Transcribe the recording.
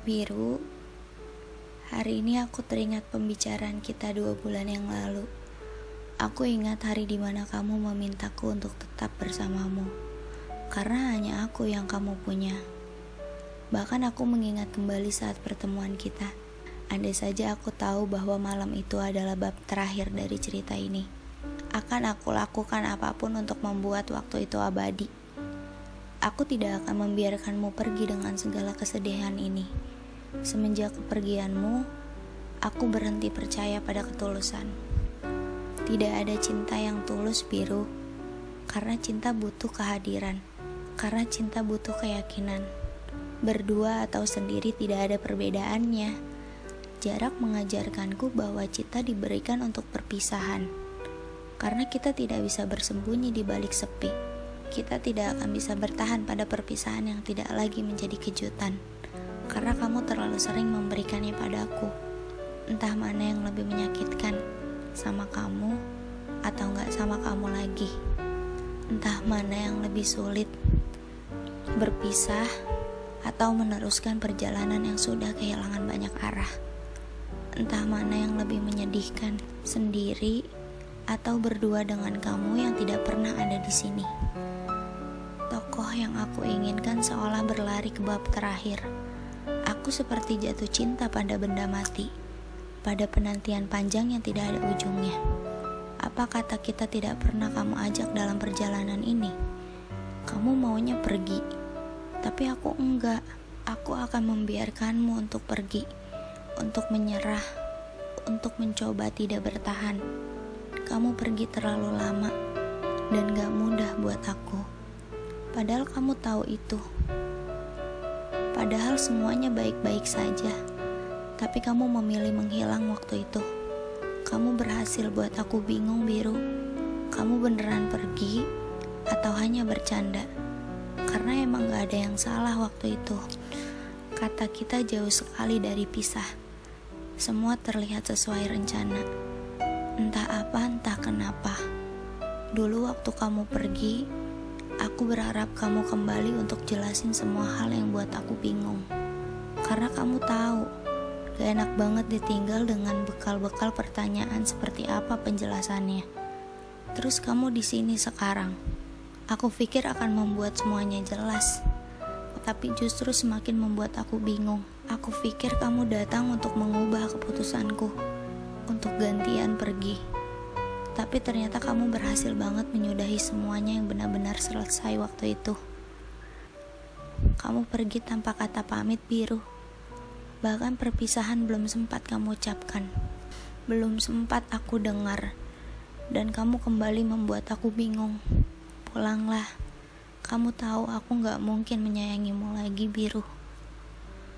Biru, hari ini aku teringat pembicaraan kita dua bulan yang lalu. Aku ingat hari di mana kamu memintaku untuk tetap bersamamu, karena hanya aku yang kamu punya. Bahkan aku mengingat kembali saat pertemuan kita. Andai saja aku tahu bahwa malam itu adalah bab terakhir dari cerita ini, akan aku lakukan apa pun untuk membuat waktu itu abadi. Aku tidak akan membiarkanmu pergi dengan segala kesedihan ini. Semenjak kepergianmu, aku berhenti percaya pada ketulusan. Tidak ada cinta yang tulus biru, karena cinta butuh kehadiran, karena cinta butuh keyakinan. Berdua atau sendiri tidak ada perbedaannya. Jarak mengajarkanku bahwa cinta diberikan untuk perpisahan, karena kita tidak bisa bersembunyi di balik sepi. Kita tidak akan bisa bertahan pada perpisahan yang tidak lagi menjadi kejutan sering memberikannya padaku. Entah mana yang lebih menyakitkan, sama kamu atau nggak sama kamu lagi. Entah mana yang lebih sulit, berpisah atau meneruskan perjalanan yang sudah kehilangan banyak arah. Entah mana yang lebih menyedihkan, sendiri atau berdua dengan kamu yang tidak pernah ada di sini. Tokoh yang aku inginkan seolah berlari ke bab terakhir Aku seperti jatuh cinta pada benda mati, pada penantian panjang yang tidak ada ujungnya. Apa kata kita tidak pernah kamu ajak dalam perjalanan ini? Kamu maunya pergi, tapi aku enggak. Aku akan membiarkanmu untuk pergi, untuk menyerah, untuk mencoba tidak bertahan. Kamu pergi terlalu lama dan gak mudah buat aku. Padahal kamu tahu itu. Padahal semuanya baik-baik saja. Tapi kamu memilih menghilang waktu itu. Kamu berhasil buat aku bingung biru. Kamu beneran pergi atau hanya bercanda? Karena emang gak ada yang salah waktu itu. Kata kita jauh sekali dari pisah. Semua terlihat sesuai rencana. Entah apa, entah kenapa. Dulu waktu kamu pergi, Aku berharap kamu kembali untuk jelasin semua hal yang buat aku bingung. Karena kamu tahu, gak enak banget ditinggal dengan bekal-bekal pertanyaan seperti apa penjelasannya. Terus kamu di sini sekarang. Aku pikir akan membuat semuanya jelas. Tapi justru semakin membuat aku bingung. Aku pikir kamu datang untuk mengubah keputusanku. Untuk gantian pergi. Tapi ternyata kamu berhasil banget menyudahi semuanya yang benar-benar selesai waktu itu. Kamu pergi tanpa kata pamit biru. Bahkan perpisahan belum sempat kamu ucapkan. Belum sempat aku dengar. Dan kamu kembali membuat aku bingung. Pulanglah. Kamu tahu aku gak mungkin menyayangimu lagi biru.